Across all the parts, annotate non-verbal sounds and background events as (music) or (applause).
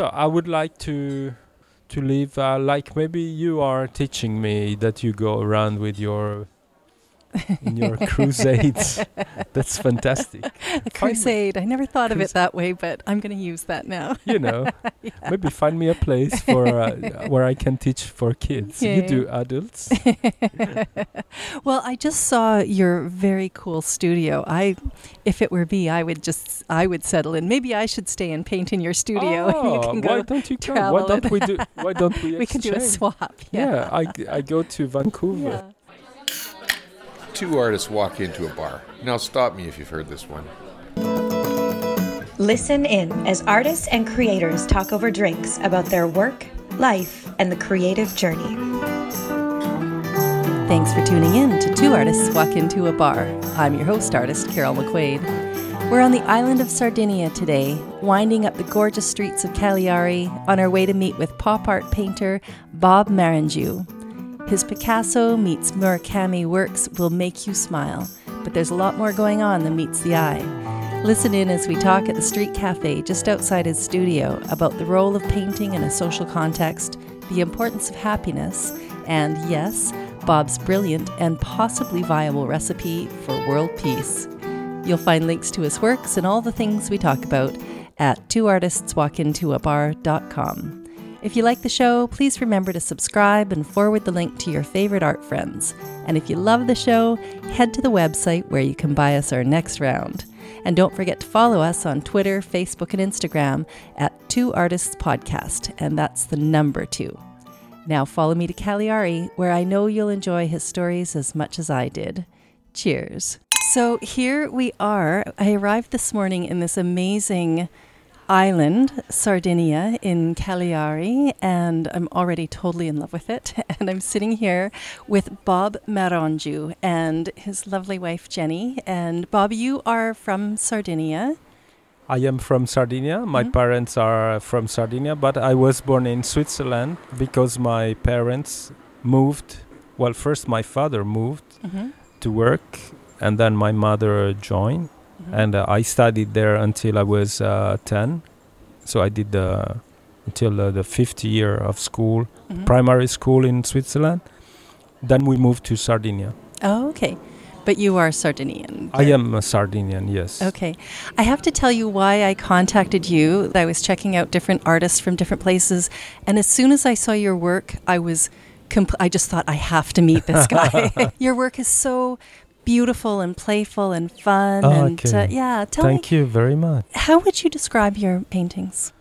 So I would like to to live uh, like maybe you are teaching me that you go around with your in your crusades. (laughs) That's fantastic. A crusade. I never thought of it that way, but I'm going to use that now. (laughs) You know, (laughs) yeah. maybe find me a place for uh, where I can teach for kids. Yeah. You do adults. well, I just saw your very cool studio. I, if it were me, I would just I would settle in. Maybe I should stay and paint in your studio. Oh, you can go why don't you come? Why don't we do? Why don't we? we can do a swap. Yeah, yeah I, I go to Vancouver two artists walk into a bar. Now, stop me if you've heard this one. Listen in as artists and creators talk over drinks about their work, life, and the creative journey. Thanks for tuning in to Two Artists Walk Into a Bar. I'm your host artist, Carol McQuaid. We're on the island of Sardinia today, winding up the gorgeous streets of Cagliari on our way to meet with pop art painter Bob Marangiu. His Picasso meets Murakami works will make you smile, but there's a lot more going on than meets the eye. Listen in as we talk at the street cafe just outside his studio about the role of painting in a social context, the importance of happiness, and yes, Bob's brilliant and possibly viable recipe for world peace. You'll find links to his works and all the things we talk about at twoartistswalkintoabar.com. If you like the show, please remember to subscribe and forward the link to your favorite art friends. And if you love the show, head to the website where you can buy us our next round. And don't forget to follow us on Twitter, Facebook, and Instagram at Two Artists Podcast, and that's the number two. Now follow me to Cagliari, where I know you'll enjoy his stories as much as I did. Cheers. So here we are. I arrived this morning in this amazing island, Sardinia, in Cagliari, and I'm already totally in love with it. (laughs) And I'm sitting here with Bob Marangiu and his lovely wife Jenny. And Bob, you are from Sardinia. I am from Sardinia. My mm-hmm. parents are from Sardinia, but I was born in Switzerland because my parents moved. Well, first my father moved mm-hmm. to work, and then my mother joined mm-hmm. and uh, I studied there until I was uh, 10. So I did the until uh, the fifth year of school, mm-hmm. primary school in Switzerland. Then we moved to Sardinia. Oh, okay. But you are Sardinian. I am a Sardinian, yes. Okay. I have to tell you why I contacted you. I was checking out different artists from different places, and as soon as I saw your work, I was compl- I just thought I have to meet this guy. (laughs) (laughs) your work is so beautiful and playful and fun. Oh, and okay. uh, yeah, tell Thank me, you very much. How would you describe your paintings?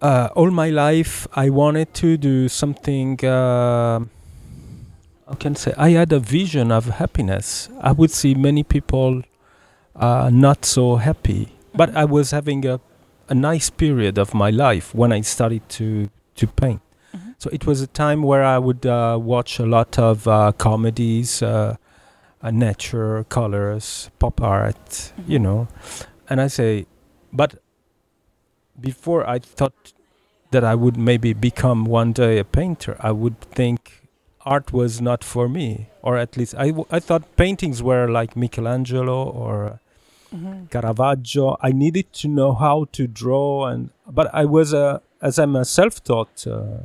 Uh, all my life, I wanted to do something. Uh, I can say I had a vision of happiness. I would see many people uh, not so happy, mm-hmm. but I was having a a nice period of my life when I started to to paint. Mm-hmm. So it was a time where I would uh, watch a lot of uh, comedies, uh, uh, nature, colors, pop art, mm-hmm. you know. And I say, but before I thought that I would maybe become one day a painter, I would think art was not for me, or at least I, w- I thought paintings were like Michelangelo or mm-hmm. Caravaggio. I needed to know how to draw, and but I was a as I'm a self-taught, uh,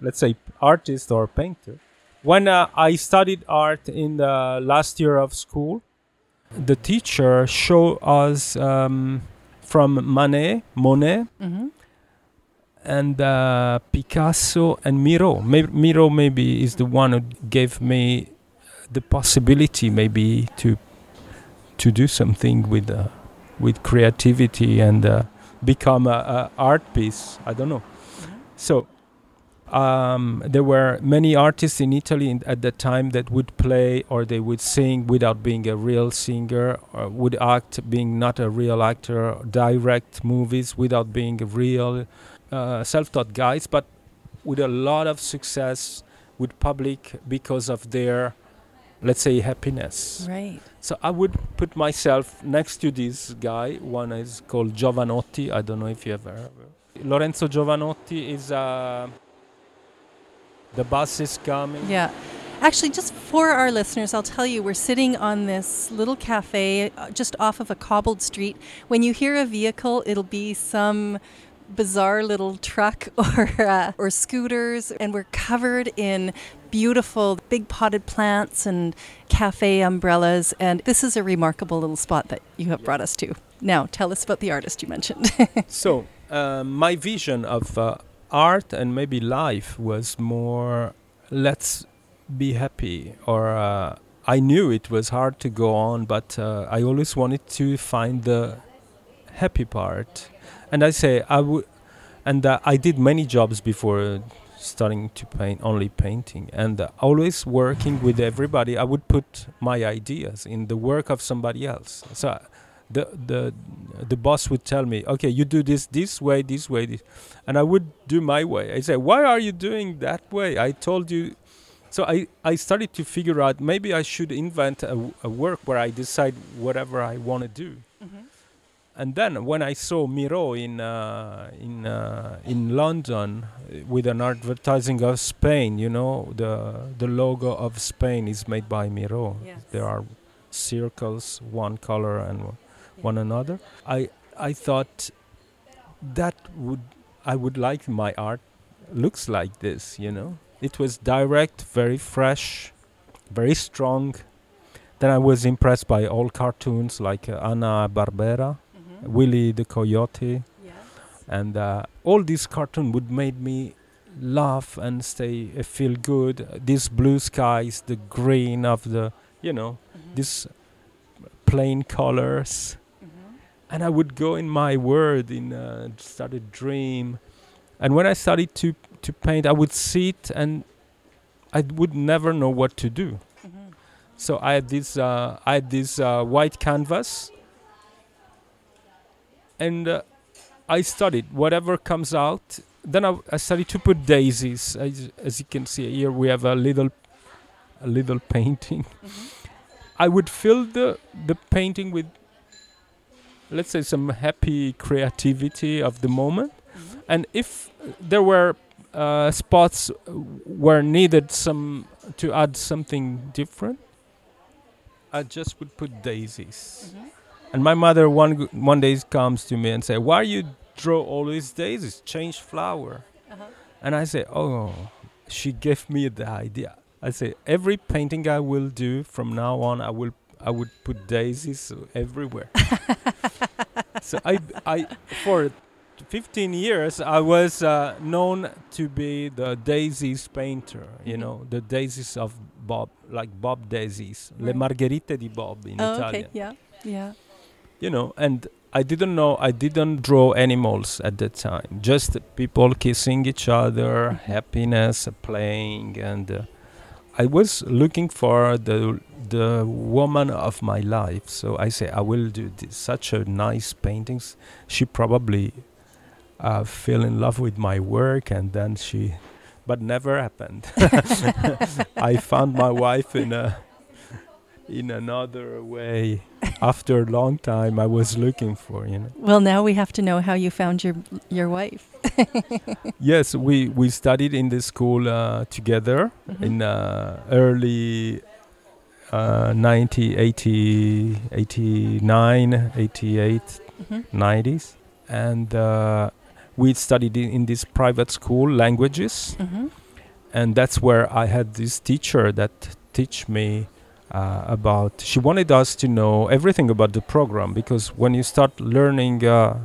let's say, artist or painter when uh, I studied art in the last year of school, the teacher showed us um, from Manet, Monet, mm-hmm. and uh, Picasso and Miro. Maybe, Miro maybe is the one who gave me the possibility maybe to to do something with uh, with creativity and uh, become a, a, art piece. I don't know. Mm-hmm. So um, there were many artists in Italy in, at that time that would play or they would sing without being a real singer, or would act being not a real actor, direct movies without being a real uh, self-taught guys, but with a lot of success with public because of their, let's say, happiness. Right. So I would put myself next to this guy. One is called Jovanotti. I don't know if you ever heard. Lorenzo Jovanotti is a uh, the bus is coming. Yeah. Actually, just for our listeners, I'll tell you, we're sitting on this little cafe uh, just off of a cobbled street. When you hear a vehicle, it'll be some bizarre little truck (laughs) or uh, or scooters, and we're covered in beautiful big potted plants and cafe umbrellas. And this is a remarkable little spot that you have brought us to. Now, tell us about the artist you mentioned. (laughs) so, uh, my vision of uh, art and maybe life was more let's be happy or uh, I knew it was hard to go on, but uh, I always wanted to find the happy part. And I say I would, and uh, I did many jobs before starting to paint, only painting, and uh, always working with everybody. I would put my ideas in the work of somebody else. So the the the boss would tell me, okay, you do this this way, this way, this, and I would do my way. I say, why are you doing that way? I told you so I, I started to figure out maybe I should invent a, a work where I decide whatever I want to do. Mm-hmm. And then when I saw Miro in uh, in uh, in London uh, with an advertising of Spain, you know, the the logo of Spain is made by Miro. Yes. There are circles, one color and. One another. I I thought that would I would like my art looks like this, you know. It was direct, very fresh, very strong. Then I was impressed by all cartoons like uh, Hanna Barbera, mm-hmm. Willy the Coyote, yes. and uh, all these cartoons would make me laugh and stay uh, feel good. These blue skies, the green of the, you know, mm-hmm. these plain colors. And I would go in my world in uh, started dream, and when I started to to paint, I would sit and I would never know what to do. Mm-hmm. So I had this uh, I had this uh, white canvas, and uh, I studied whatever comes out. Then I, I started to put daisies. As, as, you can see here, we have a little a little (laughs) painting. Mm-hmm. I would fill the the painting with let's say some happy creativity of the moment. Mm-hmm. And if there were uh, spots where needed some to add something different, I just would put daisies. Mm-hmm. And my mother one one day comes to me and say, "Why you draw all these daisies? Change flower." Uh-huh. And I say, "Oh." She gave me the idea. I say every painting I will do from now on, I will I would put daisies everywhere. (laughs) so I I for 15 years, I was uh, known to be the daisies painter. You mm-hmm. know, the daisies of Bob, like Bob daisies, right. le margherite di Bob in oh, Italian. Okay, yeah, yeah. You know, and I didn't know, I didn't draw animals at that time. Just people kissing each other, happiness, playing, and uh, I was looking for the the woman of my life. So I say I will do this, such a nice paintings. She probably uh, fell in love with my work, and then she, but never happened. (laughs) I found my wife in a in another way after a long time I was looking for, you know. Well, now we have to know how you found your your wife. (laughs) yes, we we studied in the school uh, together mm-hmm. in uh, early uh, 90, 80, 89, 88, mm-hmm. 90s. And uh, we studied in, in this private school languages mm-hmm. and that's where i had this teacher that teach me uh, about she wanted us to know everything about the program because when you start learning uh,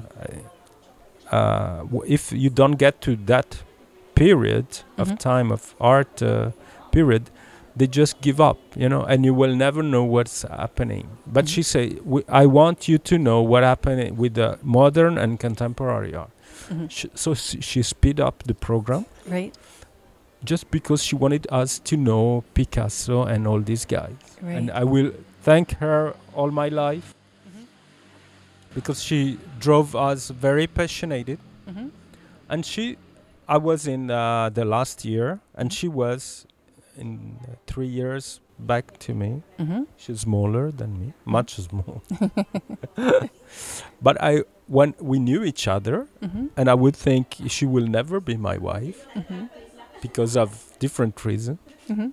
uh, w- if you don't get to that period mm-hmm. of time of art uh, period they just give up you know and you will never know what's happening but mm-hmm. she said i want you to know what happened with the modern and contemporary art Mm-hmm. She, so she speed up the program. Right. Just because she wanted us to know Picasso and all these guys. Right. And I will thank her all my life mm-hmm. because she drove us very passionate. Mm-hmm. And she, I was in uh, the last year, and mm-hmm. she was in three years back to me. Mm-hmm. She's smaller than me, mm-hmm. much smaller. (laughs) but I when we knew each other, mm-hmm. and I would think she will never be my wife mm-hmm. Because of different reasons. Mm-hmm.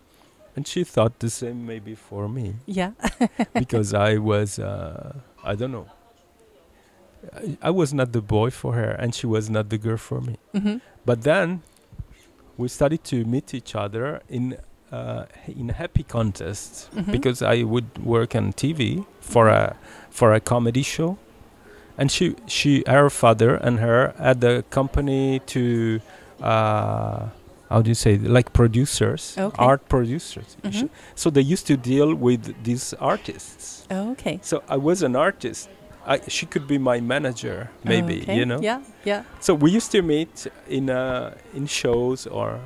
And she thought the same maybe for me. Yeah. (laughs) because I was, uh, I don't know. I, I was not the boy for her, and she was not the girl for me. Mm-hmm. But then we started to meet each other in uh, in happy contests Mhm. because I would work on TV for a for a comedy show, and she she her father and her had a company to uh, how do you say like producers Okay. art producers. Mhm. So they used to deal with these artists. Oh, okay. So I was an artist. I, she could be my manager, maybe Okay. you know. Yeah, yeah. So we used to meet in uh, in shows or,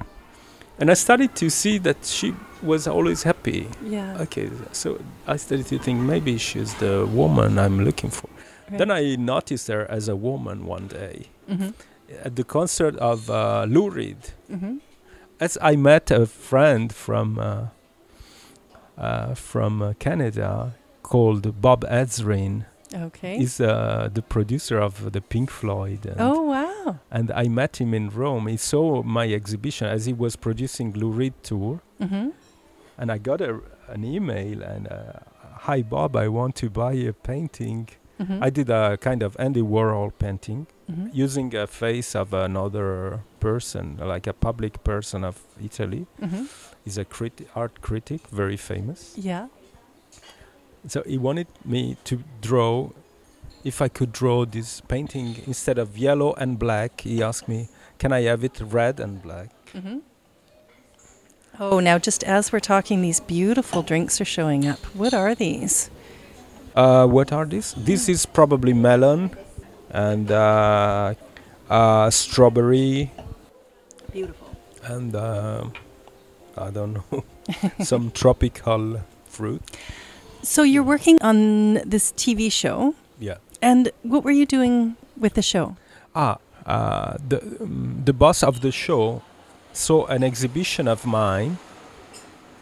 and I started to see that she was always happy. Yeah. Okay, so I started to think maybe she's the woman I'm looking for. Then I noticed her as a woman one day Mm-hmm. at the concert of uh, Lou Reed. Mm-hmm. As I met a friend from uh, uh, from uh, Canada called Bob Ezrin. Okay. He's uh, the producer of the Pink Floyd. And oh wow. and I met him in Rome. He saw my exhibition as he was producing Lou Reed tour, Mm-hmm. and I got a, an email and uh, hi Bob, I want to buy a painting. Mm-hmm. I did a kind of Andy Warhol painting mm-hmm. using a face of another person, like a public person of Italy. Mm-hmm. He's a crit- art critic, very famous. Yeah. So he wanted me to draw. If I could draw this painting instead of yellow and black, he asked me, "Can I have it red and black?" Mm-hmm. Oh, now just as we're talking, these beautiful drinks are showing up. What are these? Uh, what are these? This is probably melon and uh, uh, strawberry Beautiful. and uh, I don't know (laughs) some tropical fruit. So you're working on this TV show, Yeah. and what were you doing with the show? Ah, uh, the um, the boss of the show saw an exhibition of mine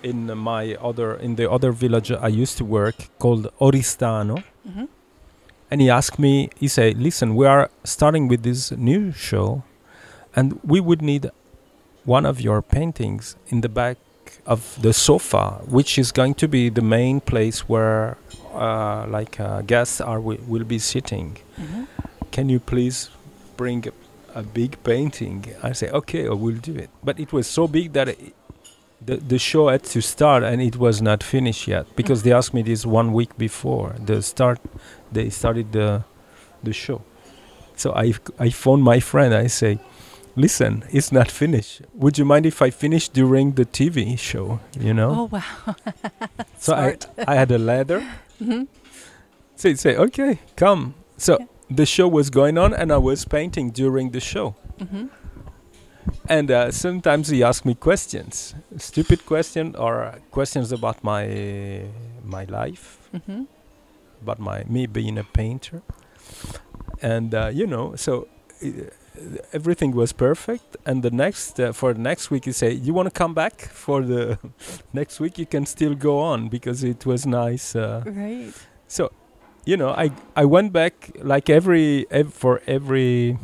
in my other in the other village I used to work called Oristano. Mm-hmm. And he asked me he said listen we are starting with this new show and we would need one of your paintings in the back of the sofa which is going to be the main place where uh, like uh, guests are wi- will be sitting. Mm-hmm. can you please bring a, a big painting? I say okay i will do it. But it was so big that it, the, the show had to start and it was not finished yet because they asked me this one week before the start they started the the show so i i phoned my friend i say listen it's not finished would you mind if i finish during the tv show you know Oh wow. (laughs) so I, smart. I had a ladder mm-hmm. so he'd say okay come so Yeah. the show was going on and i was painting during the show Mm-hmm. and uh, sometimes he asked me questions stupid question or questions about my my life Mm-hmm. About my me being a painter. And uh, you know so uh, everything was perfect. And the next uh, for the next week he say you want to come back for the (laughs) next week? You can still go on because it was nice uh, Right. so you know i i went back like every ev- for every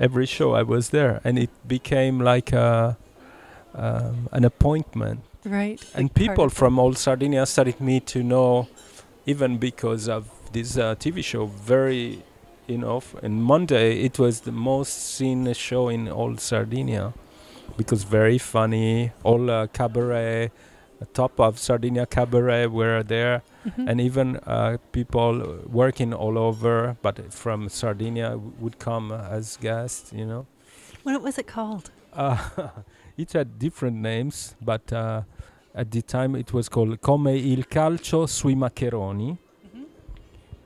every show i was there. And it became like a um, an appointment. Right. and like people from old sardinia started me to know even because of this uh, tv show very you know and monday it was the most seen show in all sardinia because very funny all uh, cabaret uh, top of sardinia cabaret were there Mhm. and even uh, people working all over but from sardinia w- would come as guests you know what was it called? uh, (laughs) it had different names, but uh, at the time it was called Come il calcio sui maccheroni, Mm-hmm.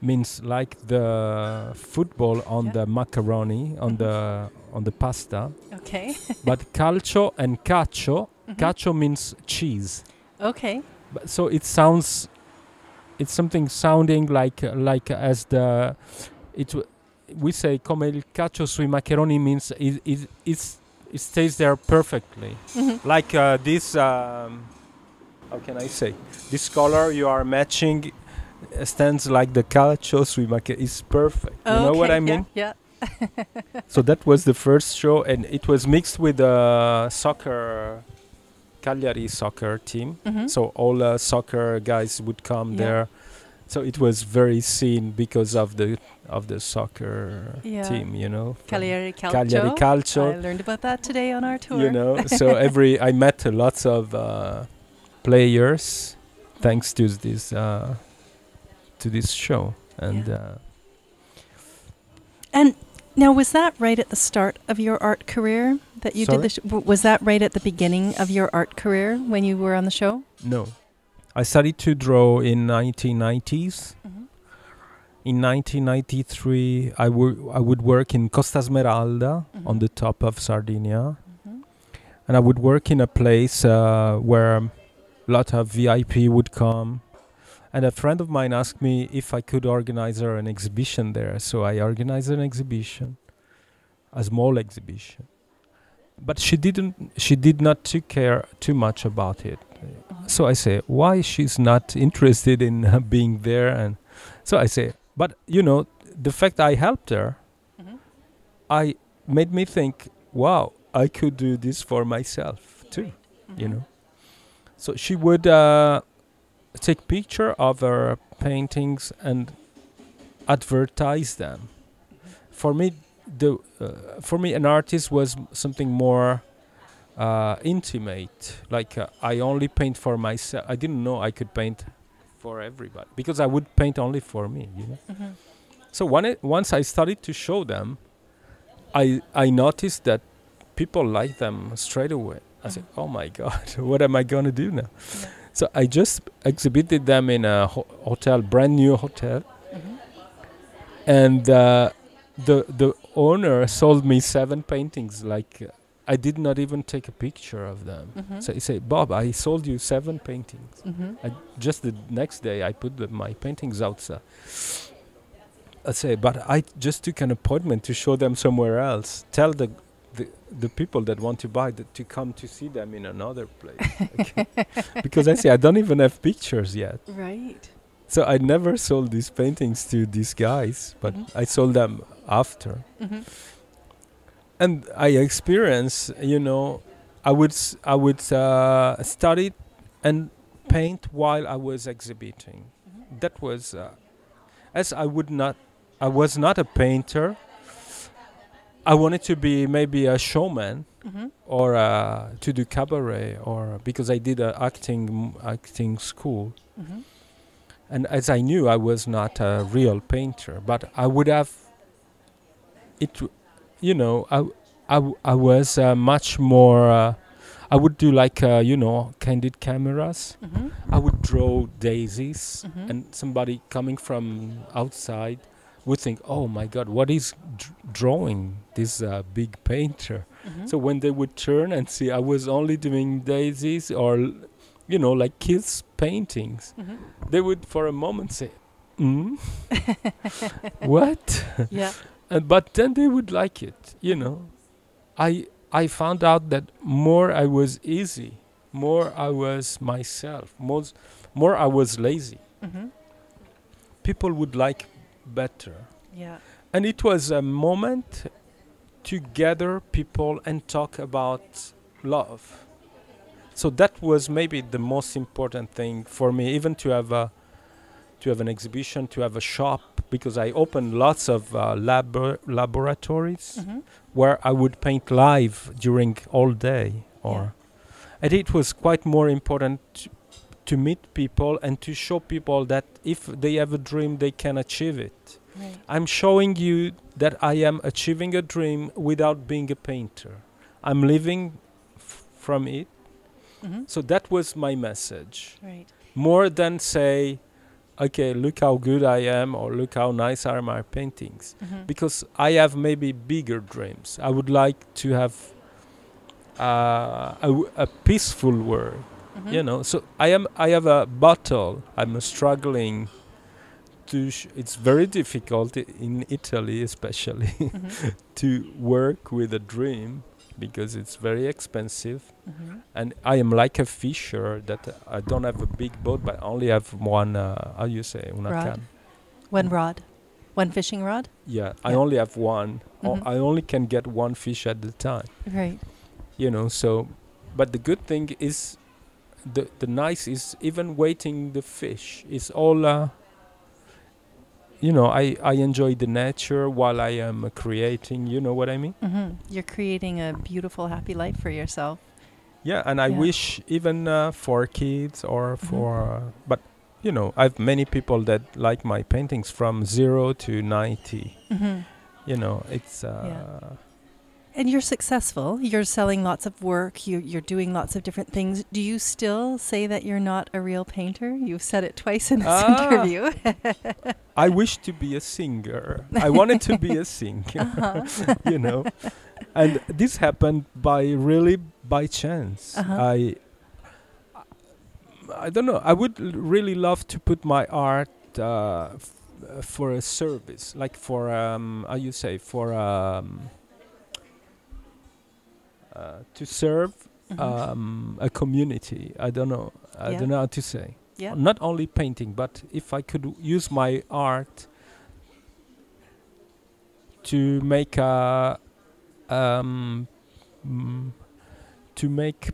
means like the football on Yeah. the macaroni, on Mhm. the on the pasta. Okay. (laughs) but calcio and cacio, Mhm. cacio means cheese. Okay. But so it sounds, it's something sounding like like as the, it w- we say come il calcio sui maccheroni means it it it's, it stays there perfectly Mhm. like uh, this um, how can i say this color you are matching stands like the calcio sui maccheroni is perfect you know what i mean Yeah. (laughs) so that was the first show and it was mixed with a soccer cagliari soccer team. Mhm. so all uh, soccer guys would come Yeah. there So it was very seen because of the of the soccer Yeah. team, you know. Cagliari Calcio. Cagliari Calcio. I learned about that today on our tour. you know so (laughs) every i met lots of uh, players thanks to this uh, to this show and Yeah. uh, And now, was that right at the start of your art career that you Sorry? did the? Sh- w- was that right at the beginning of your art career when you were on the show? no i started to draw in 1990s Mm-hmm. in 1993 I wor- I would work in costa smeralda on Mhm. the top of sardinia Mm-hmm. and i would work in a place uh, where lot of vip would come. And a friend of mine asked me if i could organize her an exhibition there. So i organized an exhibition a small exhibition. But she didn't she did not took care too much about it. So i say why she's not interested in uh, (laughs) being there? And so i say but you know the fact i helped her Mhm. i made me think wow i could do this for myself too you know so she would uh, take picture of her paintings and advertise them for me the uh, for me an artist was something more uh, intimate like uh, i only paint for myself i didn't know i could paint for everybody because i would paint only for me you know Mhm. so when it, once I started to show them, I I noticed that people like them straight away. I said, "Oh my God, (laughs) what am I gonna do now?" So I just exhibited them in a ho- hotel, brand new hotel, Mhm. and uh, the the owner sold me seven paintings. Like uh, I did not even take a picture of them. Mhm. So he said, "Bob, I sold you seven paintings." Mhm. I, just the next day, I put the, my paintings outside. I say, but I just took an appointment to show them somewhere else. Tell the the, people that want to buy that to come to see them in another place. okay? (laughs) because I say I don't even have pictures yet. Right. So I never sold these paintings to these guys, but Mhm. I sold them after. Mhm. And I experience, you know, I would s- I would uh, study and paint while I was exhibiting. Mhm. That was, uh, as I would not, I was not a painter. I wanted to be maybe a showman Mhm. or uh, to do cabaret or because I did a acting acting school. Mhm. And as I knew, I was not a real painter, but I would have it. You know, I, I, I was uh, much more. Uh, I would do like uh, you know candid cameras. Mhm. I would draw daisies, Mhm. and somebody coming from outside would think, "Oh my God, what is dr- drawing this uh, big painter?" Mhm. So when they would turn and see I was only doing daisies or, you know, like kids paintings, Mhm. they would for a moment say, "Hmm, (laughs) what?" Yeah. And but then they would like it, you know. I I found out that more I was easy, more I was myself, more more I was lazy. Mhm. People would like better. Yeah. And it was a moment to gather people and talk about love. So that was maybe the most important thing for me, even to have a to have an exhibition, to have a shop, because I opened lots of uh, labor laboratories Mhm. where I would paint live during all day, or and it was quite more important to, meet people and to show people that if they have a dream, they can achieve it. Right. I'm showing you that I am achieving a dream without being a painter. I'm living f- from it. Mhm. So that was my message. Right. More than say, okay, look how good I am or look how nice are my paintings. Mhm. Because I have maybe bigger dreams. I would like to have uh, a, w- a peaceful world Mhm. you know so i am i have a battle. i'm struggling to sh- it's very difficult i- in italy especially (laughs) Mhm. to work with a dream because it's very expensive Mhm. and i am like a fisher that uh, i don't have a big boat but I only have one uh, how you say una Rod? can One rod. One fishing rod. yeah, i only have one or Mhm. i only can get one fish at the time Right. you know so but the good thing is the the nice is even waiting the fish is all uh, you know, I I enjoy the nature while I am uh, creating. You know what I mean? hmm You're creating a beautiful, happy life for yourself. Yeah, and I Yeah. wish even uh, for kids or Mhm. for, uh, but you know, I've many people that like my paintings from zero to ninety. hmm You know, it's. Uh, And you're successful. You're selling lots of work. You, you're doing lots of different things. Do you still say that you're not a real painter? You've said it twice in this Ah. interview. (laughs) I wish to be a singer. I wanted to be a singer. (laughs) Uh-huh. (laughs) you know, and this happened by really by chance. Uh-huh. I. I don't know. I would l- really love to put my art uh, f- uh, for a service, like for um, how you say for um, to serve Mhm. um, a community. I don't know. I Yeah. don't know how to say. yeah. Not only painting, but if I could use my art to make a um, mm, to make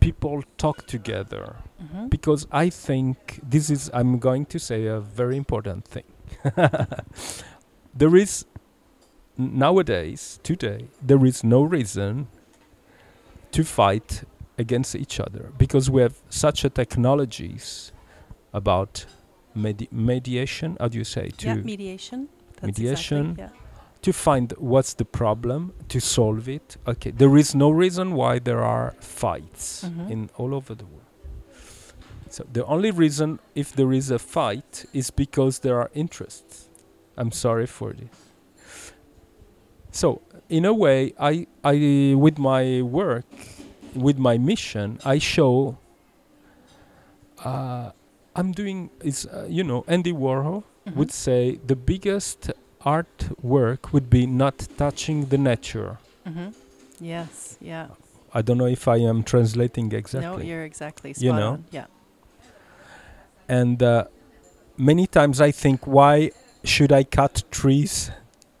people talk together Mhm. because I think this is I'm going to say a very important thing. (laughs) there is nowadays today there is no reason to fight against each other because we have such a technologies about medi- mediation how do you say to yeah, mediation. That's Mediation. Exactly, yeah. to find what's the problem to solve it okay there is no reason why there are fights Mhm. in all over the world so the only reason if there is a fight is because there are interests i'm sorry for this so in a way i i with my work with my mission i show uh, i'm doing is uh, you know andy warhol Mhm. would say the biggest artwork would be not touching the nature. Mhm. Yes. Yeah. I don't know if I am translating exactly. No, you're exactly spot You know? on. Yeah. and uh, many times I think, why should I cut trees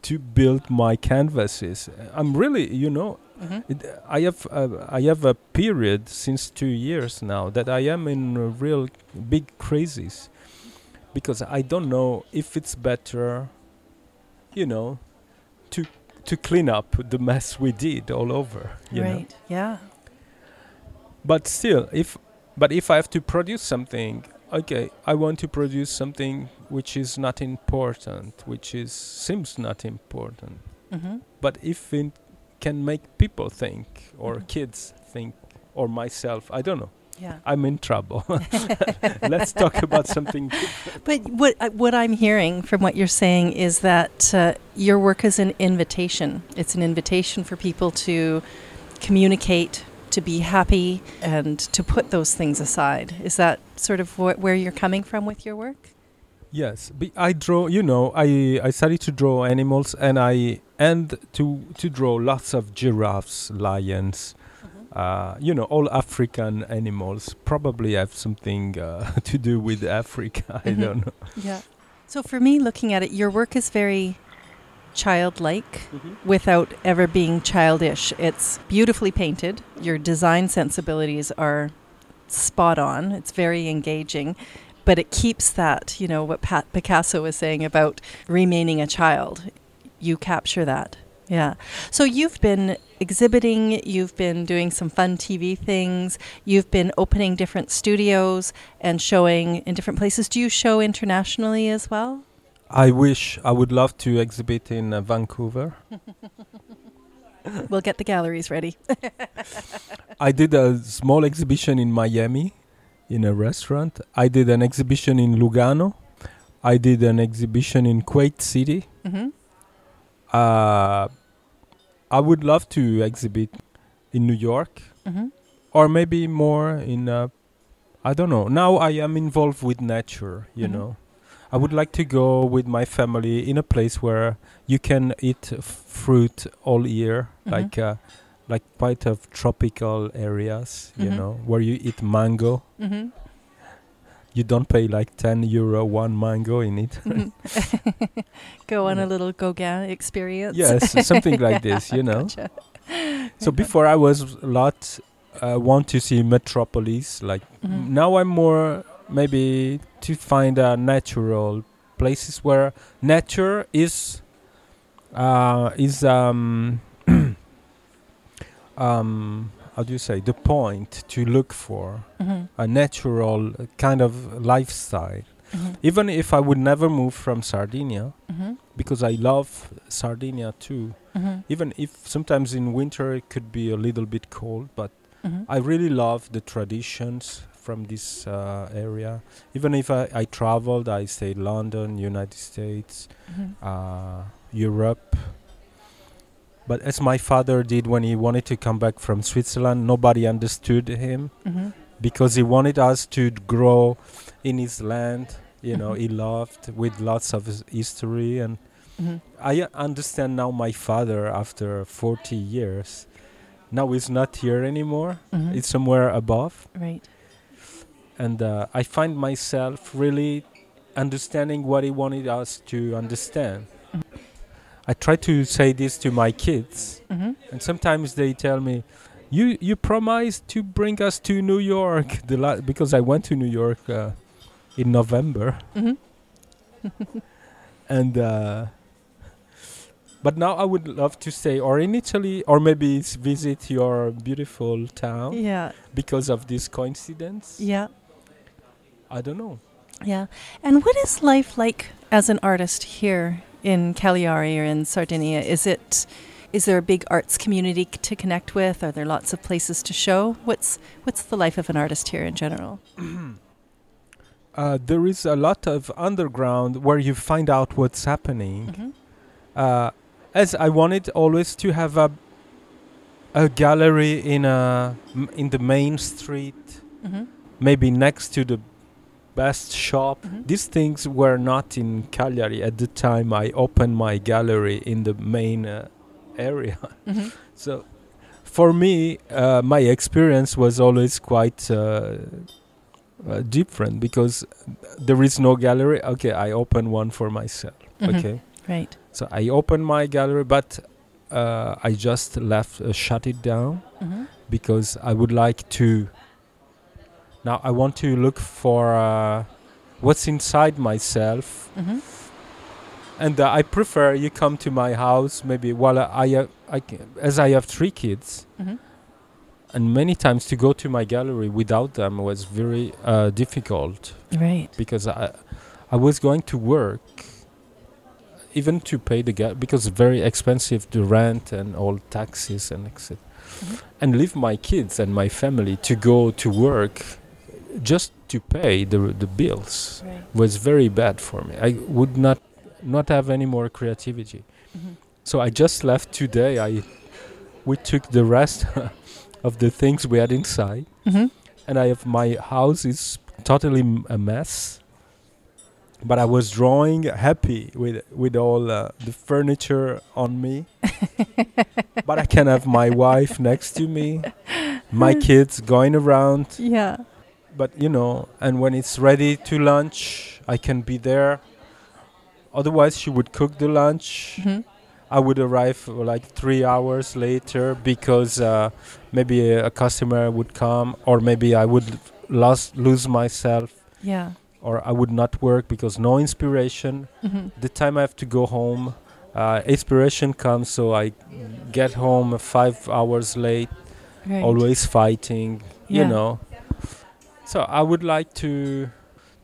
to build my canvases? I'm really, you know, Mhm. it, I have uh, I have a period since two years now that I am in a real big crisis because I don't know if it's better, you know, to to clean up the mess we did all over. You know? Yeah. But still, if but if I have to produce something, okay, I want to produce something which is not important, which is seems not important. hmm But if it can make people think, or Mhm. kids think, or myself, I don't know. Yeah. I'm in trouble. (laughs) (laughs) Let's talk about something. But what I- what I'm hearing from what you're saying is that uh, your work is an invitation. It's an invitation for people to communicate, to be happy, and to put those things aside. Is that sort of wh- where you're coming from with your work? Yes, I draw. You know, I I started to draw animals, and I and to to draw lots of giraffes, lions, uh, you know, all African animals probably have something uh, (laughs) to do with Africa. I Mhm. don't know. Yeah. So for me, looking at it, your work is very childlike mm-hmm. without ever being childish. It's beautifully painted. Your design sensibilities are spot on. It's very engaging, but it keeps that, you know, what Pat Picasso was saying about remaining a child. You capture that. Yeah. So you've been exhibiting, you've been doing some fun TV things, you've been opening different studios and showing in different places. Do you show internationally as well? I wish I would love to exhibit in uh, Vancouver. (laughs) we'll get the galleries ready. (laughs) I did a small exhibition in Miami, in a restaurant. I did an exhibition in Lugano. I did an exhibition in Kuwait City. hmm Uh, I would love to exhibit in New York. hmm or maybe more in uh, I don't know. Now I am involved with nature, you Mhm. know. I would like to go with my family in a place where you can eat fruit all year, Mhm. like uh, like quite of tropical areas, you Mhm. know, where you eat mango. hmm You don't pay like 10 euro one mango in it. (laughs) Go on Yeah. a little Gauguin experience. yes, something like (laughs) this, you know. Gotcha. So before I was a lot uh, want to see metropolis like Mhm. now I'm more maybe to find a natural places where nature is uh, is um, (clears throat) um, how do you say the point to look for Mm-hmm. a natural kind of lifestyle. Mm-hmm. Even if I would never move from Sardinia, Mm-hmm. because I love Sardinia too. Mm-hmm. Even if sometimes in winter it could be a little bit cold, but Mm-hmm. I really love the traditions from this uh, area. Even if I, I traveled, I stayed London, United States, Mm-hmm. uh, Europe. But as my father did when he wanted to come back from Switzerland, nobody understood him Mm-hmm. because he wanted us to grow in his land. You know, Mhm. he loved with lots of his history, and Mm-hmm. I understand now my father after 40 years. Now he's not here anymore. Mm-hmm. It's somewhere above, right. And uh, I find myself really understanding what he wanted us to understand. I try to say this to my kids, Mm-hmm. and sometimes they tell me, "You you promised to bring us to New York." The la- because I went to New York uh, in November, Mm-hmm. (laughs) and uh, but now I would love to stay or in Italy or maybe visit your beautiful town Yeah. because of this coincidence. Yeah. I don't know. Yeah. And what is life like as an artist here in Cagliari or in Sardinia? Is it is there a big arts community c- to connect with? Are there lots of places to show? What's what's the life of an artist here in general? (clears throat) Uh, there is a lot of underground where you find out what's happening. Mm-hmm. Uh, as I wanted always to have a a gallery in a m- in the main street, Mm-hmm. maybe next to the best shop. Mhm. These things were not in Cagliari at the time I opened my gallery in the main uh, area. (laughs) Mm-hmm. So, for me, uh, my experience was always quite uh, uh, different because there is no gallery. Okay, I open one for myself. Mhm. Okay, Right. so I opened my gallery, but uh, I just left, uh, shut it down Mm-hmm. because I would like to. Now I want to look for uh, what's inside myself Mm-hmm. and uh, I prefer you come to my house maybe while I, I, uh, I as I have three kids Mm-hmm. and many times to go to my gallery without them was very uh, difficult Right. because I I was going to work even to pay the gal because it's very expensive the rent and all taxes and etc Mhm. and leave my kids and my family to go to work just to pay the the bills Right. was very bad for me I would not not have any more creativity Mm-hmm. so I just left today. I we took the rest (laughs) of the things we had inside, Mm-hmm. and I have my house is totally m- a mess. But I was drawing happy with with all uh, the furniture on me. (laughs) but I can have my wife next to me, my (laughs) kids going around. Yeah. But you know, and when it's ready to lunch, I can be there. Otherwise, she would cook the lunch. Mm-hmm. I would arrive like three hours later because uh, maybe a, a customer would come, or maybe I would lose lose myself, Yeah. or I would not work because no inspiration. Mm-hmm. The time I have to go home, uh, inspiration comes, so I get home five hours late, Right. always fighting, you know. So I would like to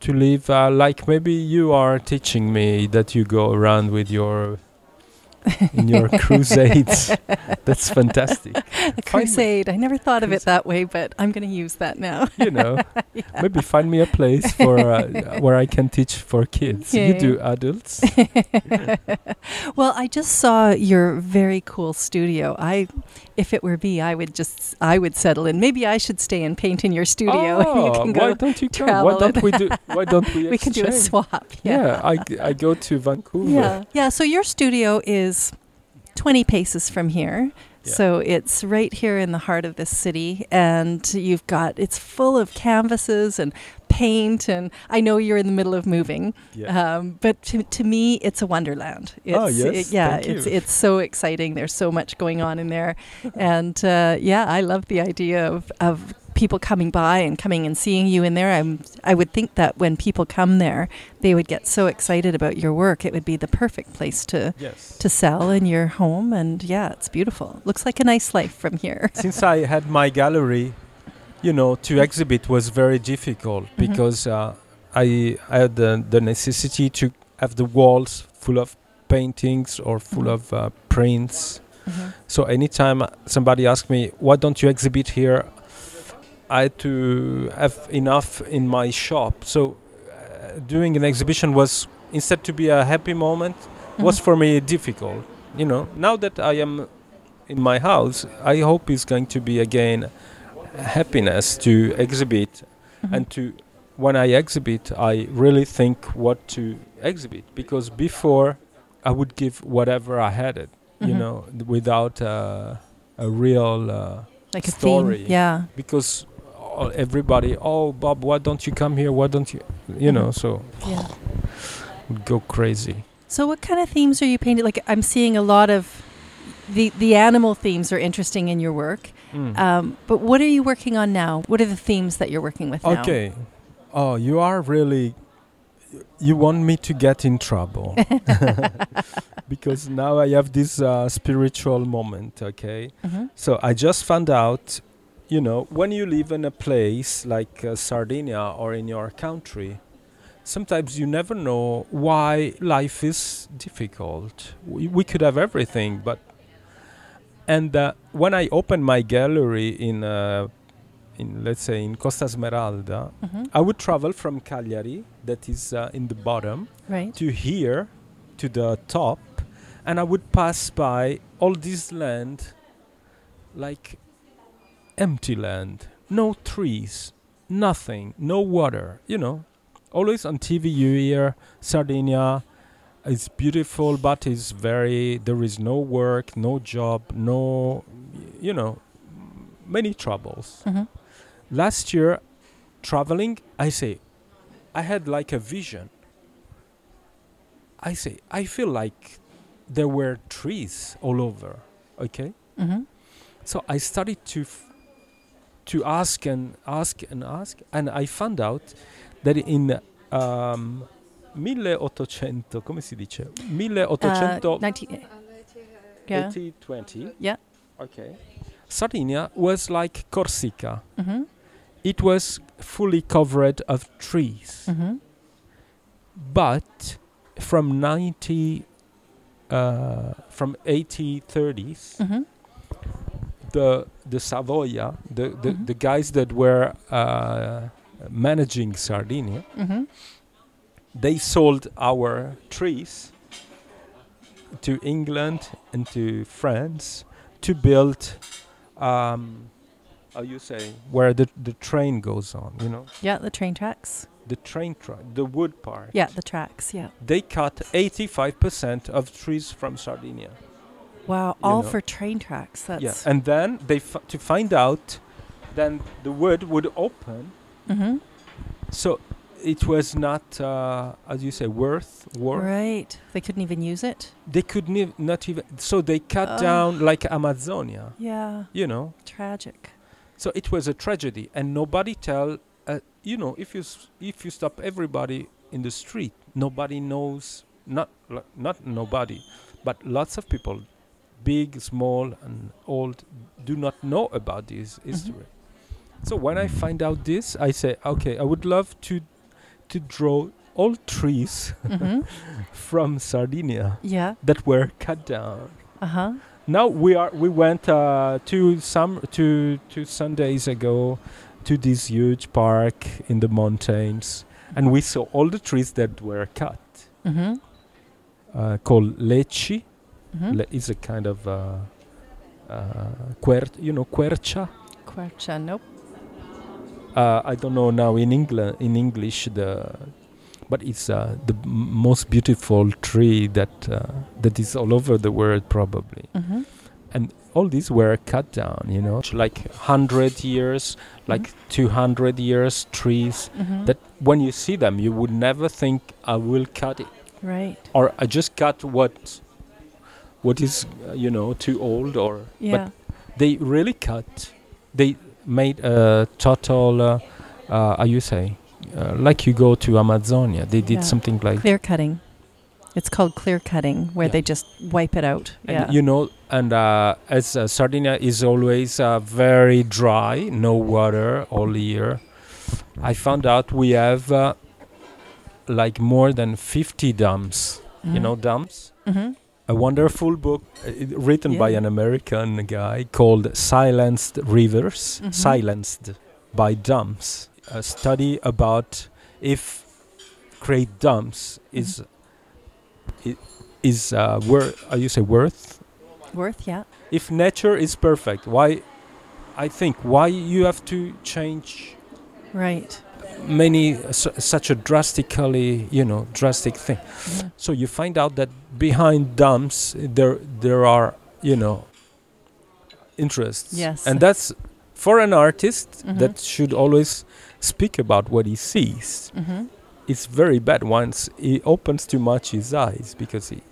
to live uh, like maybe you are teaching me that you go around with your in your (laughs) crusades. That's fantastic. (laughs) A crusade. I never thought of it that way, but I'm going to use that now. (laughs) You know, (laughs) maybe find me a place for uh, where I can teach for kids. You do adults. well, I just saw your very cool studio. I, if it were me, I would just, I would settle in. Maybe I should stay and paint in your studio. and you Oh, can why don't you come? Why don't we do? Why don't we? We can do a swap. Yeah, I, g- I go to Vancouver. Yeah. Yeah. So your studio is 20 paces from here. Yeah. So it's right here in the heart of this city. And you've got, it's full of canvases and paint. And I know you're in the middle of moving. Yeah. Um, but to, to me, it's a wonderland. It's, Oh, yes. it- yeah, Thank it's you. it's so exciting. There's so much going on in there, (laughs) and uh, yeah, I love the idea of of people coming by and coming and seeing you in there. I'm, I would think that when people come there, they would get so excited about your work. It would be the perfect place to Yes. to sell in your home. And yeah, it's beautiful. Looks like a nice life from here. (laughs) Since I had my gallery, you know, to exhibit was very difficult Mhm. because uh, I, I had the, the necessity to have the walls full of paintings or full Mhm. of uh, prints. Mhm. So anytime somebody asked me, "Why don't you exhibit here?" I had to have enough in my shop. So uh, doing an exhibition was instead to be a happy moment was Mhm. for me difficult. You know, now that I am in my house, I hope it's going to be again happiness to exhibit Mhm. and to when I exhibit, I really think what to exhibit because before I would give whatever I had it, you Mhm. know, th- without uh, a real uh, like a story. theme. Yeah. because all- everybody, oh Bob, why don't you come here? Why don't you, you know? So Yeah. go crazy. So what kind of themes are you painting? Like I'm seeing a lot of the the animal themes are interesting in your work. Mm. Um, but what are you working on now? What are the themes that you're working with now? Okay. Oh, you are really. You want me to get in trouble (laughs) (laughs) because now I have this uh, spiritual moment. Okay, hmm so I just found out, you know, when you live in a place like uh, Sardinia or in your country, sometimes you never know why life is difficult. We, we could have everything, but and uh, when I opened my gallery in, uh, in let's say in Costa Smeralda, hmm I would travel from Cagliari, that is uh, in the bottom, Right. to here, to the top, and I would pass by all this land, like empty land, no trees, nothing, no water, you know. Always on TV you hear Sardinia is beautiful, but it's very, there is no work, no job, no, you know, many troubles. Hmm last year traveling i say i had like a vision. I say i feel like there were trees all over okay? Hmm so i started to f- to ask and ask and ask and i found out that in um, 1800 come si dice? 1800 Uh, 19, yeah. 80-20 Yeah. okay. Sardinia was like corsica. Hmm it was fully covered of trees. Hmm but from 90 uh, from 8030s hmm the the savoia the the, Mhm. the guys that were uh, managing sardinia hmm they sold our trees to england and to france to build um, how you say where the, the train goes on you know Yeah, the train tracks. the train track the wood part Yeah, the tracks. Yeah. they cut 85% of trees from Sardinia. Wow, all know. for train tracks. That's yeah, and then they f- to find out, then the wood would open. Mm-hmm. So it was not, uh, as you say, worth worth. right. They couldn't even use it. They could not even. So they cut Oh. down like Amazonia. Yeah, You know. tragic. So it was a tragedy, and nobody tell. Uh, you know, if you s- if you stop everybody in the street, nobody knows. Not lo- not nobody, but lots of people, big, small, and old, do not know about this history. So when I find out this, I say, okay, I would love to to draw all trees hmm (laughs) from Sardinia Yeah. that were cut down. Uh huh. Now we are we went uh, to some to two Sundays ago to this huge park in the mountains, and we saw all the trees that were cut, hmm uh, called lecci. Hmm Le- is a kind of uh, uh, quer- you know quercia. Question. Nope. Uh, I don't know now in England in English the, but it's uh, the m- most beautiful tree that uh, that is all over the world probably. hmm all these were cut down, you know, like 100 years, like 200 years trees hmm that when you see them, you would never think I will cut it Right. or I just cut what what is, uh, you know, too old or Yeah. they really cut. They made a total, uh, uh, how you say, uh, like you go to Amazonia. They did Yeah. something like Clear cutting. It's called clear cutting, where Yeah. they just wipe it out. And yeah. you know, and uh, as uh, Sardinia is always uh, very dry, no water all year. I found out we have uh, like more than 50 dams. You know, dams. hmm A wonderful book uh, it- written by an American guy called "Silenced Rivers," Mhm. silenced by Dumps, A study about if create dumps is i- is uh, worth. How you say worth? Worth, yeah. if nature is perfect why i think why you have to change Right. Many su- such a drastically you know drastic thing Yeah. so you find out that behind dams there there are you know interests Yes. and that's for an artist Mhm. that should always speak about what he sees hmm it's very bad once he opens too much his eyes because he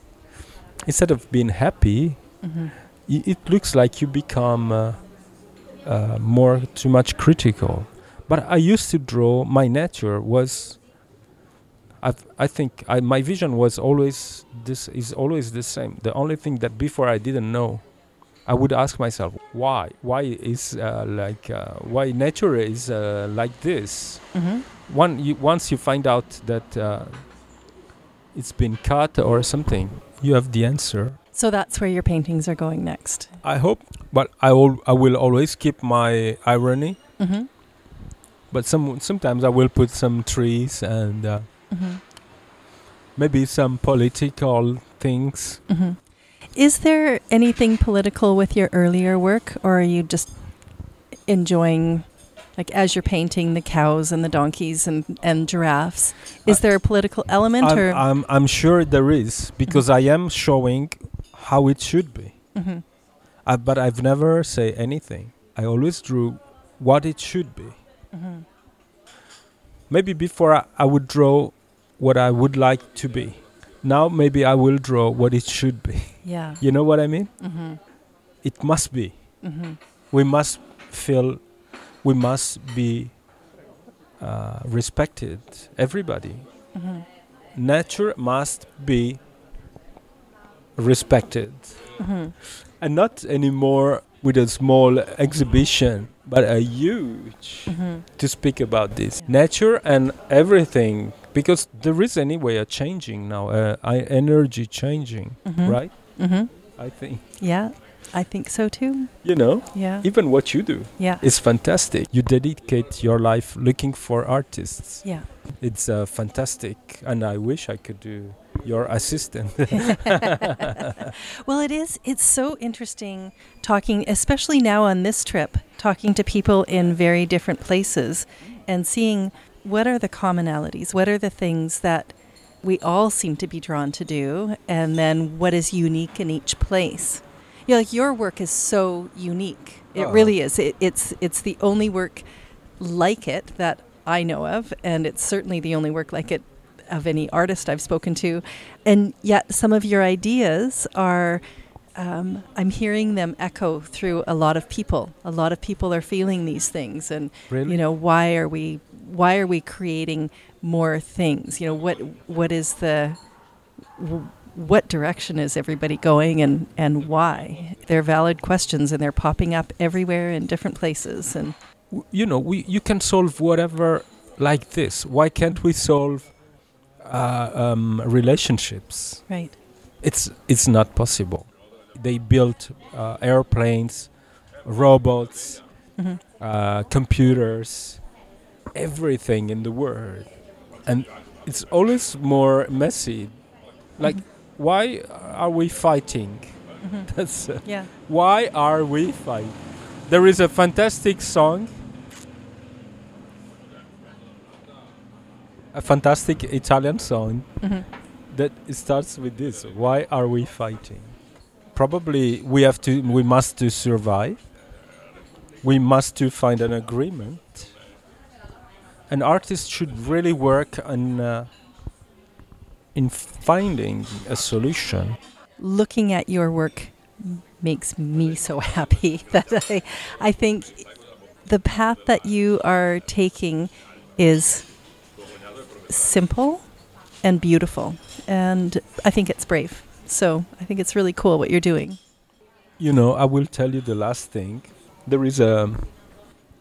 instead of being happy hmm i- it looks like you become uh, uh, more too much critical. But I used to draw. My nature was. I've, I think I, my vision was always this is always the same. The only thing that before I didn't know, I would ask myself why. Why is uh, like uh, why nature is uh, like this? hmm One you, once you find out that uh, it's been cut or something, you have the answer. So that's where your paintings are going next. I hope, but I will. I will always keep my irony. hmm But some sometimes I will put some trees and uh, hmm maybe some political things. Mm-hmm. Is there anything political with your earlier work, or are you just enjoying, like, as you're painting the cows and the donkeys and, and giraffes? Is there a political element, I'm, or? I'm I'm sure there is because I am showing how it should be. hmm Uh, but I've never say anything. I always drew what it should be. Hmm Maybe before I, I would draw what I would like to be. Now maybe I will draw what it should be. Yeah. You know what I mean? hmm It must be. hmm we must feel we must be uh, respected everybody hmm nature must be respected hmm and not anymore with a small exhibition but a huge hmm to speak about this nature and everything because there is anyway a changing now uh, I- energy changing hmm right hmm i think Yeah, I think so too. you know Yeah. even what you do Yeah. It's fantastic. You dedicate your life looking for artists. Yeah. It's uh, fantastic, and I wish I could do your assistant. (laughs) (laughs) well, it is. It's so interesting talking, especially now on this trip, talking to people in very different places and seeing what are the commonalities, what are the things that we all seem to be drawn to do, and then what is unique in each place. You know, like your work is so unique. It Oh. really is. It, it's it's the only work like it that I know of, and it's certainly the only work like it of any artist I've spoken to. And yet, some of your ideas are, um, I'm hearing them echo through a lot of people. A lot of people are feeling these things, and really? you know, why are we why are we creating more things? You know, what what is the w- what direction is everybody going and, and why? They're valid questions and they're popping up everywhere in different places and you know, we you can solve whatever like this. Why can't we solve uh, um, relationships? right. It's it's not possible. They built uh, airplanes, robots, hmm uh, computers, everything in the world, and it's always more messy. Like, why are we fighting? hmm (laughs) That's uh, Yeah. why are we fighting? There is a fantastic song, a fantastic Italian song hmm that starts with this: Why are we fighting? Probably we have to, we must to survive. We must to find an agreement. An artist should really work on uh, in finding a solution. Looking at your work makes me so (laughs) happy that I, I think the path that you are taking is simple and beautiful. And I think it's brave. So I think it's really cool what you're doing. You know, I will tell you the last thing. There is a,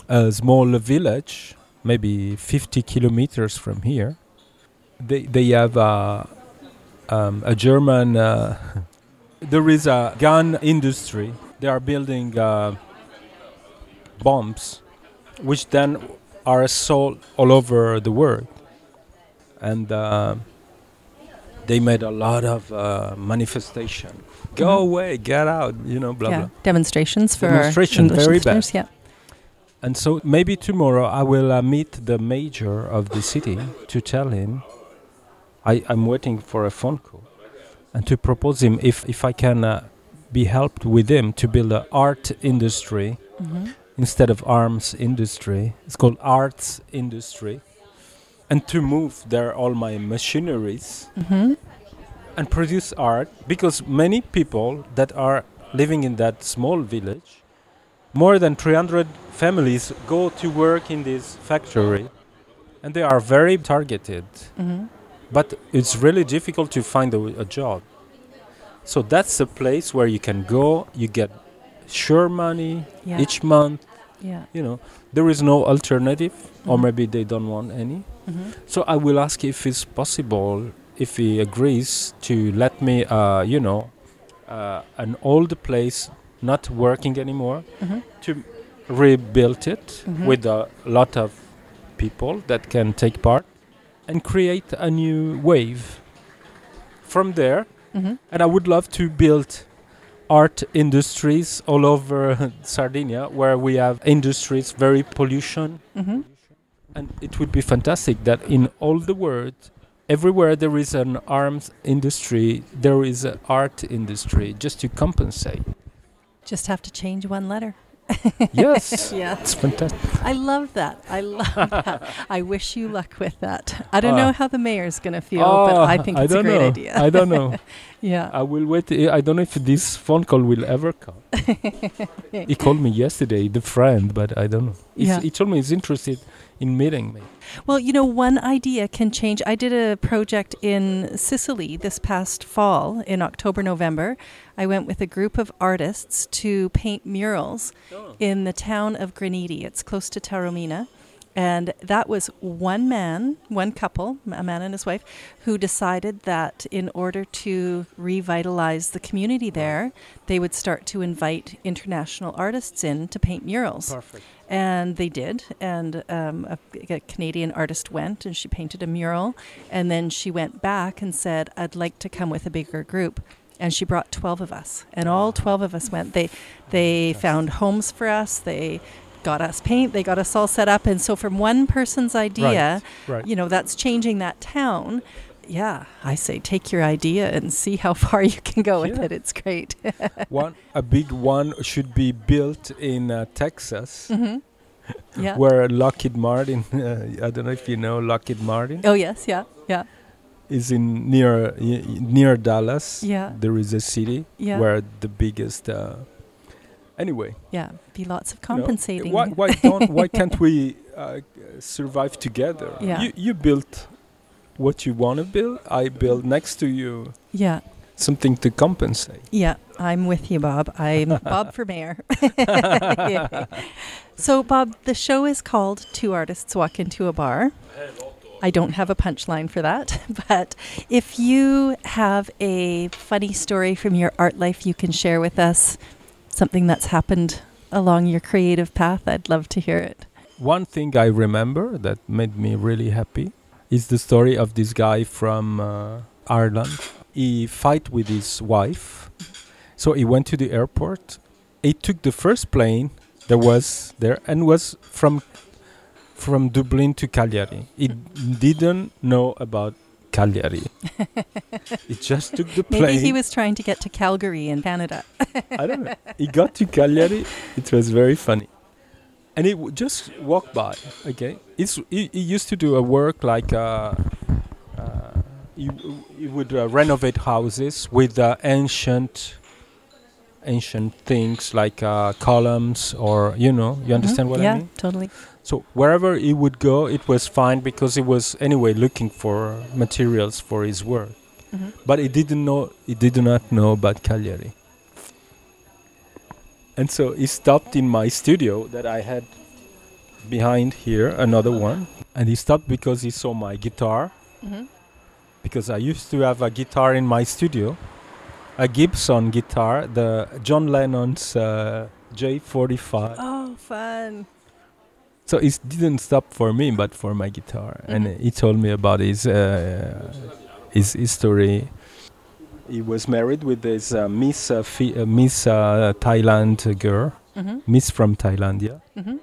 a small village, maybe 50 kilometers from here. They, they have a, um, a German, uh, (laughs) there is a gun industry. They are building uh, bombs, which then are sold all over the world. And uh, they made a lot of uh, manifestation. Go Mhm. away, get out, you know, blah yeah. blah. Demonstrations for Demonstration, very listeners. Yeah. And so maybe tomorrow I will uh, meet the mayor of the city to tell him I, I'm waiting for a phone call and to propose him if, if I can uh, be helped with him to build an art industry Mhm. instead of arms industry. It's called arts industry. And to move there all my machineries Mhm. and produce art because many people that are living in that small village more than 300 families go to work in this factory and they are very targeted Mhm. but it's really difficult to find a, a job so that's a place where you can go you get sure money Yeah. each month yeah. you know there is no alternative or Mhm. maybe they don't want any Mhm. so I will ask if it's possible, if he agrees to let me, uh, you know, uh, an old place not working anymore, Mhm. to rebuild it Mhm. with a lot of people that can take part and create a new wave. From there, Mhm. and I would love to build art industries all over (laughs) Sardinia where we have industries very pollution Mhm. and it would be fantastic that in all the world, everywhere there is an arms industry, there is an art industry, just to compensate. Just have to change one letter. Yes, (laughs) Yeah. it's fantastic. I love that. I love (laughs) that. I wish you luck with that. I don't Ah. know how the mayor's going to feel, but I think I it's a great know. idea. I don't know. (laughs) yeah. I will wait. I don't know if this phone call will ever come. he called me yesterday, the friend, but I don't know. Yeah. He told me he's interested in meeting me. Well, you know, one idea can change. I did a project in Sicily this past fall in October, November. I went with a group of artists to paint murals oh. in the town of Graniti. It's close to Taormina. And that was one man, one couple, a man and his wife, who decided that in order to revitalize the community there, they would start to invite international artists in to paint murals. Perfect. And they did. And um, a, a Canadian artist went and she painted a mural. And then she went back and said, I'd like to come with a bigger group. And she brought 12 of us. And all 12 of us went. They, they found homes for us. They got us paint. They got us all set up. And so, from one person's idea, Right. you know, that's changing that town. Yeah, I say take your idea and see how (laughs) far you can go with Yeah. it. It's great. (laughs) one a big one should be built in uh, Texas, hmm (laughs) Yeah. where Lockheed Martin. Uh, I don't know if you know Lockheed Martin. Oh yes, yeah, yeah, is in near y- near Dallas. Yeah. There is a city yeah, where the biggest. Uh, anyway, yeah. Be lots of you know, compensating. why why don't why can't we uh, survive together? Yeah. You you built what you want to build. I build next to you yeah, something to compensate. yeah. I'm with you, Bob. I'm (laughs) Bob for mayor. Yeah. So, Bob, the show is called Two Artists Walk Into a Bar. I don't have a punchline for that, (laughs) but if you have a funny story from your art life you can share with us, something that's happened along your creative path, I'd love to hear it. One thing I remember that made me really happy is the story of this guy from uh, Ireland. He fight with his wife, so he went to the airport. He took the first plane that was there and was from from Dublin to Cagliari. He didn't know about Cagliari. (laughs) he just took the plane. Maybe he was trying to get to Calgary in Canada. I don't know. He got to Cagliari. It was very funny. And he w- just walked by. Okay, It's, he, he used to do a work like uh, uh, he, w- he would uh, renovate houses with uh, ancient ancient things like uh, columns or you know you understand Mhm. what yeah, I mean. Yeah, totally. So wherever he would go, it was fine because he was anyway looking for materials for his work. Mhm. But he didn't know. He did not know about Cagliari. And so he stopped in my studio that I had behind here, another one. And he stopped because he saw my guitar. Mhm. Because I used to have a guitar in my studio, a Gibson guitar, the John Lennon's uh, J45. Oh, fun. So it didn't stop for me, but for my guitar. And Mhm. he told me about his uh, his history. He was married with this uh, Miss uh, Fi- uh, Miss uh, Thailand girl, Mm-hmm. Miss from Thailand, yeah. Mm-hmm.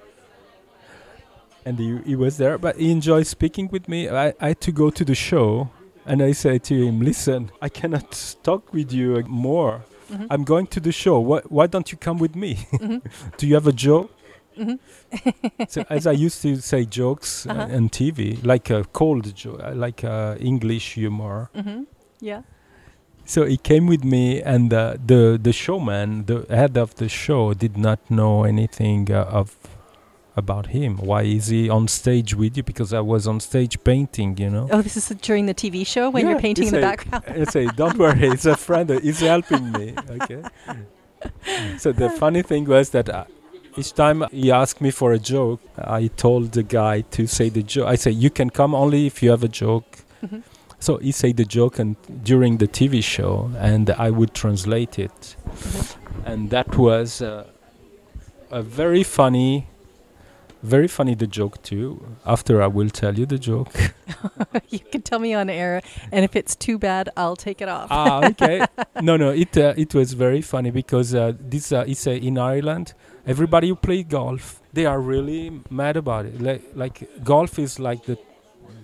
And he, he was there, but he enjoyed speaking with me. I, I had to go to the show, and I said to him, "Listen, I cannot talk with you more. Mm-hmm. I'm going to the show. Why, why don't you come with me? Mhm. (laughs) Do you have a joke?" Mhm. (laughs) so as I used to say jokes uh, Uh-huh. on TV, like a cold joke, like uh, English humor. Mm-hmm. Yeah. So he came with me, and uh, the the showman, the head of the show, did not know anything uh, of about him. Why is he on stage with you? Because I was on stage painting, you know. Oh, this is during the TV show when Yeah, you're painting in the background. (laughs) I say, don't worry, it's a friend. He's helping me. Okay. (laughs) so the funny thing was that uh, each time he asked me for a joke, I told the guy to say the joke. I say, you can come only if you have a joke. Mhm. So he said the joke and during the TV show, and I would translate it, and that was uh, a very funny, very funny the joke too. After I will tell you the joke. (laughs) (laughs) you can tell me on air, and if it's too bad, I'll take it off. ah, okay. (laughs) no, no, it uh, it was very funny because uh, this uh, is in Ireland. Everybody who play golf, they are really mad about it. Like, like golf is like the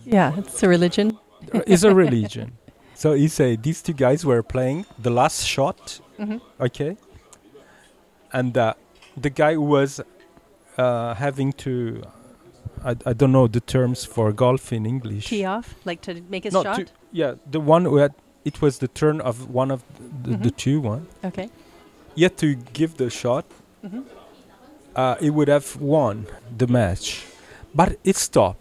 yeah, it's a religion. (laughs) is a religion. So he said these two guys were playing the last shot, Mm-hmm. okay, and uh, the guy who was uh, having to. I, I don't know the terms for golf in English. Tee off, like to make his No, shot. to- yeah, the one who had it was the turn of one of the, the Mhm. two one. okay. Yet to give the shot, Mm-hmm. uh, it would have won the match, but it stopped.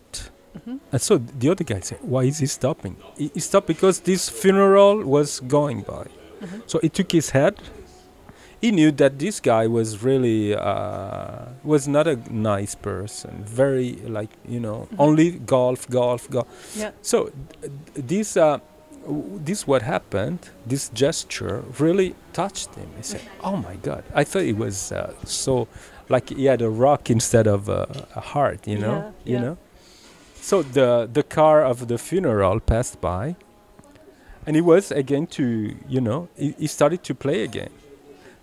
Mm-hmm. And so the other guy said, "Why is he stopping?" He, he stopped because this funeral was going by. Mhm. So he took his head. He knew that this guy was really uh, was not a nice person. Very like you know Mhm. only golf, golf, golf. Yeah. So th- this uh, w- this what happened. This gesture really touched him. He said, "Oh my God!" I thought it was uh, so like he had a rock instead of a, a heart. You know, Yeah, you yeah. know. So the the car of the funeral passed by, and he was again to you know he, he started to play again.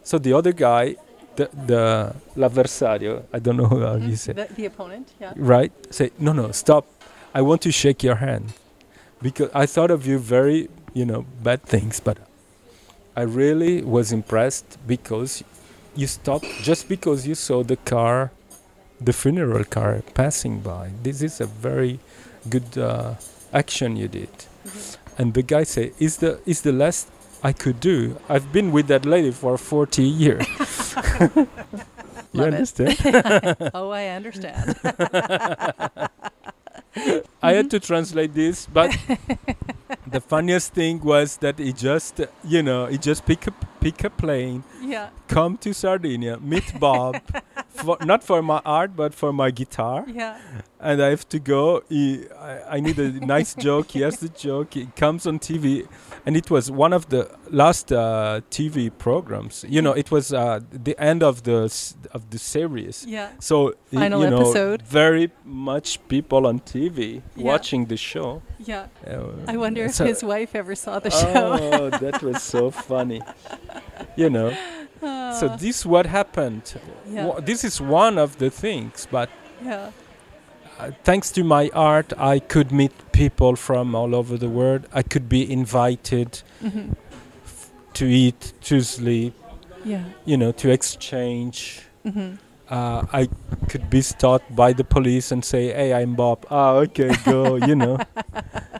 So the other guy, the the l'avversario, I don't know how you mm-hmm. say The, the opponent, yeah. right say no no stop i want to shake your hand because i thought of you very you know bad things but i really was impressed because you stopped just because you saw the car the funeral car passing by this is a very good uh, action you did. And the guy say is the is the last i could do? I've been with that lady for 40 years (laughs) (laughs) you understand? (laughs) Oh, I understand. I had to translate this, but the funniest thing was that he just, you know, he just pick a pick a plane, yeah. come to Sardinia, meet Bob, (laughs) for, not for my art but for my guitar, Yeah. and I have to go. He, I, I need a nice joke. He has the joke. He comes on TV, and it was one of the last uh, TV programs. You know, it was uh, the end of the s- of the series. Yeah. So Final you know, episode. very much people on TV Yeah. watching the show. Yeah. Uh, I wonder if his wife ever saw the show. Oh, that was so funny. (laughs) You know. So Uh, this what happened. yeah. This is one of the things, but yeah. uh, thanks to my art, I could meet people from all over the world. I could be invited hmm to eat, to sleep, Yeah. you know, to exchange. hmm Uh, I could be stopped by the police and say, "Hey, I'm Bob." Ah, okay, go. you know. (laughs)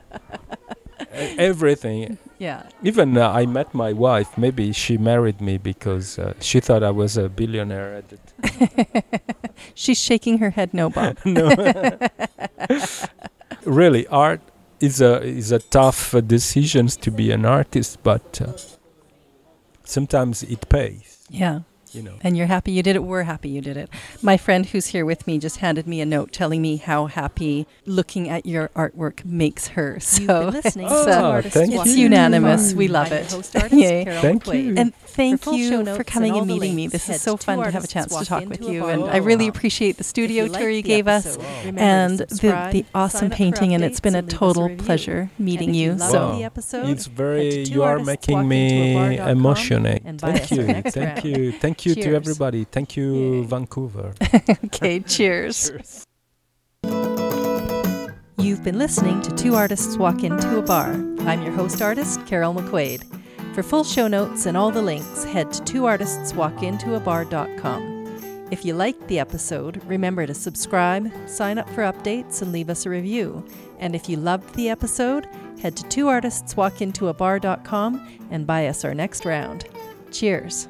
(laughs) everything. Yeah. Even uh, I met my wife. Maybe she married me because uh, she thought I was a billionaire at the (laughs) She's shaking her head no, Bob. (laughs) no. really, art is a is a tough uh, decisions to be an artist, but uh, sometimes it pays. yeah. You know. And you're happy you did it. We're happy you did it. My friend who's here with me just handed me a note telling me how happy looking at your artwork makes her. So You've been listening Oh, uh, to thank it's you. unanimous. We love it. host artist, Yay. Thank McQuaid. you. And thank full show you for coming all and meeting me. This head is so fun to have a chance to talk with you, and I really appreciate the studio you tour liked you gave us. episode, Wow. remember And the, the awesome sign up for painting, and it's been a and leave us total review. pleasure meeting you you. So the episode, It's very. You are making me twoartistswalkintoabar.com emotionate. and buy Thank you. Thank you. Thank you to everybody. Thank you, Yay. Vancouver. (laughs) okay, (laughs) cheers. You've been listening to Two Artists Walk Into a Bar. I'm your host artist, Carol McQuaid. For full show notes and all the links, head to twoartistswalkintoabar.com. If you liked the episode, remember to subscribe, sign up for updates, and leave us a review. And if you loved the episode, head to twoartistswalkintoabar.com and buy us our next round. Cheers.